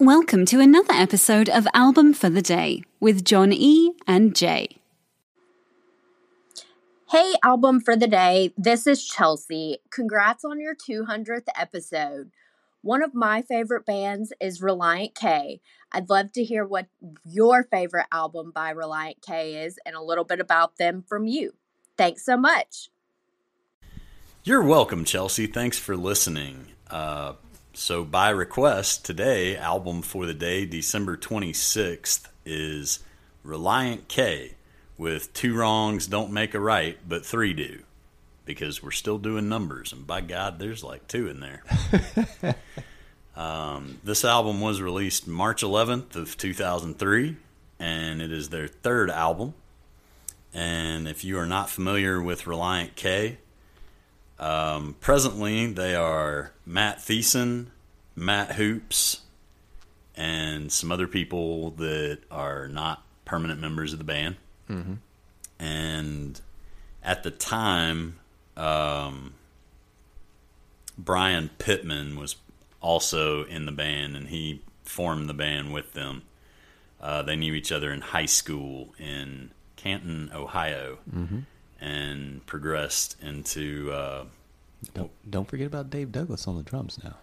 Welcome to another episode of Album for the Day with John E. and Jay. Hey, album for the day. This is Chelsea. Congrats on your 200th episode. One of my favorite bands is Relient K. I'd love to hear what your favorite album by Relient K is and a little bit about them from you. Thanks so much. You're welcome, Chelsea. Thanks for listening. Uh, so, by request, today, album for the day, December 26th, is Relient K with Two Wrongs Don't Make a Right, but Three Do. Because we're still doing numbers, and by God, there's like two in there. um, this album was released March 11th of 2003, and it is their third album. And if you are not familiar with Relient K, um, presently, they are Matt Thiessen, Matt Hoopes, and some other people that are not permanent members of the band. Mm-hmm. And at the time, um, Brian Pittman was also in the band, and he formed the band with them. Uh, they knew each other in high school in Canton, Ohio, Mm-hmm. And progressed into. Uh, Don't don't forget about Dave Douglas on the drums now.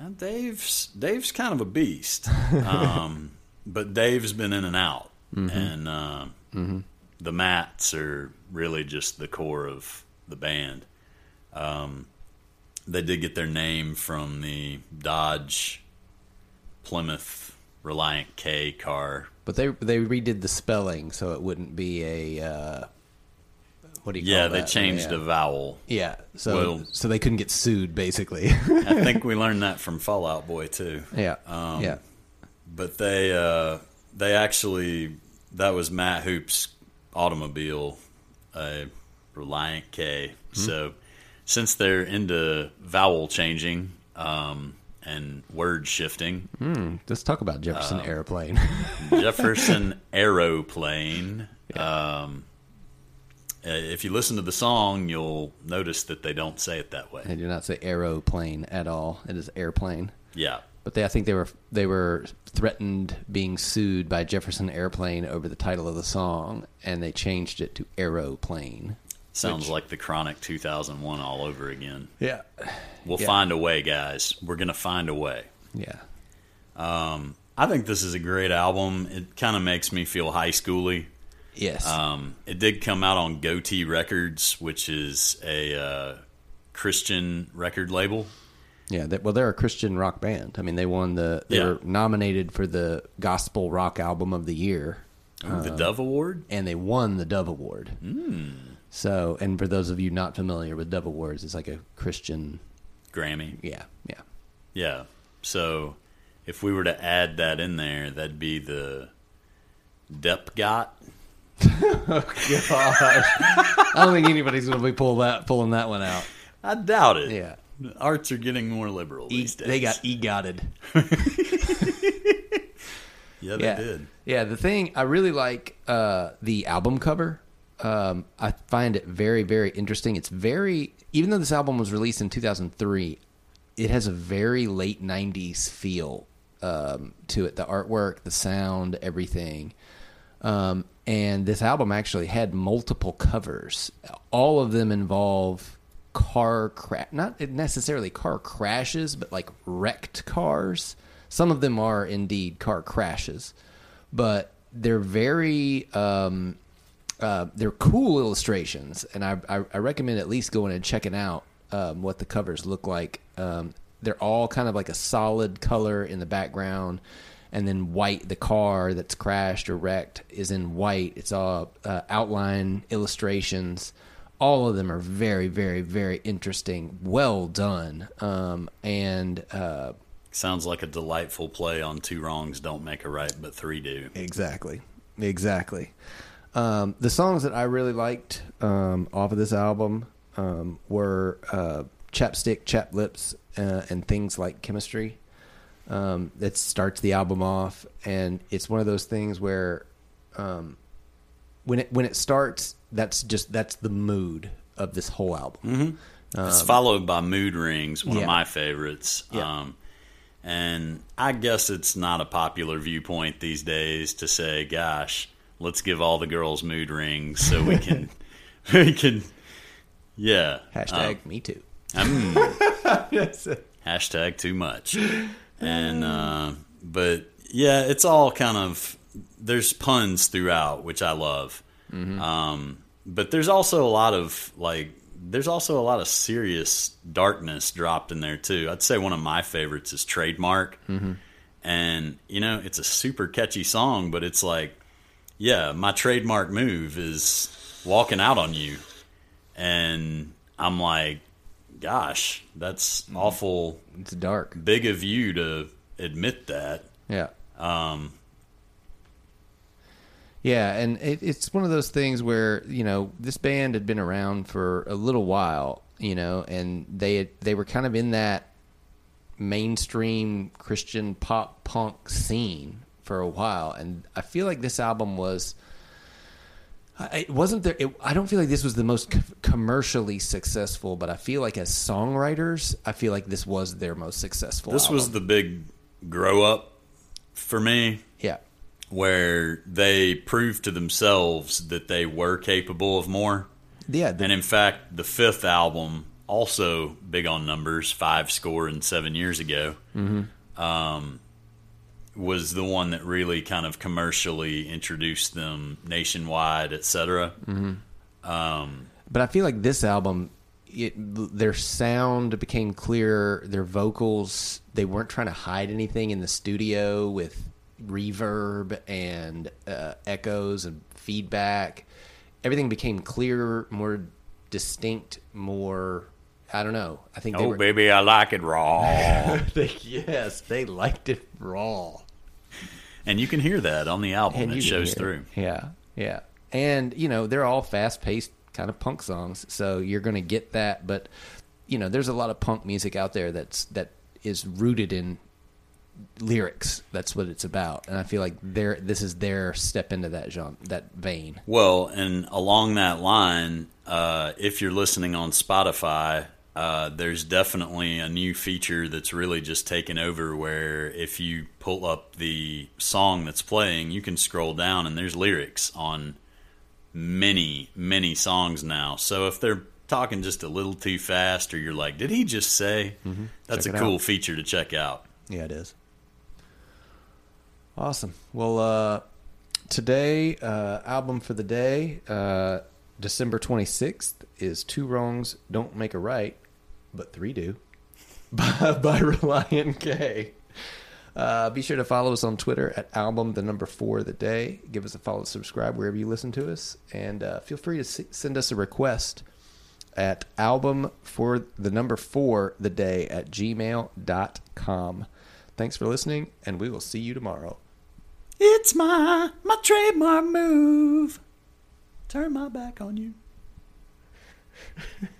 uh, Dave's Dave's kind of a beast, um, but Dave's been in and out, and uh, the Mats are really just the core of the band. Um, they did get their name from the Dodge Plymouth Reliant K car. But they they redid the spelling so it wouldn't be a uh, what do you Yeah, call they changed yeah. a vowel. Yeah, so Well- so they couldn't get sued basically. I think we learned that from Fall Out Boy too. yeah, Um, yeah. but they uh, they actually that was Matt Hoopes' automobile, a Reliant K. So since they're into vowel changing um, and word shifting, Hmm, let's talk about Jefferson uh, Airplane. Jefferson Aeroplane. Um, uh, if you listen to the song, you'll notice that they don't say it that way. they do not say aeroplane at all. It is airplane. Yeah, But they, I think they were they were threatened being sued by Jefferson Airplane over the title of the song, and they changed it to Aeroplane. sounds like the Chronic 2001 all over again. Yeah, We'll Yeah. find a way, guys. We're gonna find a way. yeah. I think this is a great album. It kind of makes me feel high schooly. Yes. Um, it did come out on Gotee Records, which is a uh, Christian record label. Yeah, well, they're a Christian rock band. I mean, they won the they Yeah. were nominated for the Gospel Rock Album of the Year, Ooh, the Dove Award. and they won the Dove Award. Hmm. So, and for those of you not familiar with Dove Awards, it's like a Christian. Grammy. Yeah, yeah. Yeah. So if we were to add that in there, that'd be the Depgot. I don't think anybody's going to be pull that pulling that one out. I doubt it. Yeah, Arts are getting more liberal e- these days. they got egotted. yeah, they yeah. did. Yeah, the thing I really like uh, the album cover. Um, I find it very, very interesting. It's very, even though this album was released in 2003, it has a very late 90s feel um, to it. The artwork, the sound, everything. Um, and this album actually had multiple covers. All of them involve car crash, not necessarily car crashes, but like wrecked cars. Some of them are indeed car crashes, but they're very um, uh, they're cool illustrations, and I, I, I recommend at least going and checking out um, what the covers look like. Um, they're all kind of like a solid color in the background, and then white. The car that's crashed or wrecked is in white. It's all uh, outline illustrations. All of them are very, very, very interesting. Well done, um, and uh, Sounds like a delightful play on two wrongs don't make a right, but three do. Exactly. Exactly. Um, the songs that I really liked um, off of this album um, were uh, Chapstick, Chapped Lips, uh, and things like Chemistry. Um, that starts the album off, and it's one of those things where um, when it when it starts, that's just that's the mood of this whole album. It's followed by Mood Rings, one Um, yeah. of my favorites. Yeah. Um, And I guess it's not a popular viewpoint these days to say, "Gosh, let's give all the girls mood rings so we can we can yeah Hashtag me too. um, hashtag too much and uh, but yeah it's all kind of there's puns throughout which i love. Um, but there's also a lot of like there's also a lot of serious darkness dropped in there too. I'd say one of my favorites is trademark. And you know it's a super catchy song but it's like yeah my trademark move is walking out on you. And i'm like gosh that's awful It's dark. big of you to admit that. Yeah. Um, Yeah, and it, it's one of those things where you know this band had been around for a little while, you know, and they had, they were kind of in that mainstream Christian pop punk scene for a while, and I feel like this album was. It wasn't there. It, I don't feel like this was the most commercially successful, but I feel like as songwriters, I feel like this was their most successful. this was the big grow up for me yeah, where they proved to themselves that they were capable of more. yeah. The, And in fact, the fifth album, also big on numbers, five score and seven years ago, mm-hmm. um, was the one that really kind of commercially introduced them nationwide, et etc. But I feel like this album, it, their sound became clearer. Their vocals, they weren't trying to hide anything in the studio with reverb and uh, echoes and feedback. Everything became clearer, more distinct, more. I don't know. I think they Oh, were. baby, I like it raw. they, yes, they liked it raw. and you can hear that on the album. And it shows through. it. Yeah, yeah. And you know they're all fast paced kind of punk songs, so you're going to get that. But you know, there's a lot of punk music out there that's that is rooted in lyrics. That's what it's about, and I feel like their this is their step into that genre, that vein. Well, and along that line, uh, if you're listening on Spotify, uh, there's definitely a new feature that's really just taken over where if you pull up the song that's playing, you can scroll down and there's lyrics on many, many songs now. So if they're talking just a little too fast or you're like, did he just say? That's Check a cool out. feature to check out. Yeah, it is. Awesome. Well, uh, today, uh, album for the day, uh, December 26th, is Two Wrongs Don't Make a Right, but Three Do, by, by Relient K. Uh, be sure to follow us on Twitter at album the number four of the day. Give us a follow, subscribe wherever you listen to us, and uh, feel free to s- send us a request at album for the number four the day at gmail.com. Thanks for listening, and we will see you tomorrow. It's my my trademark move. Turn my back on you.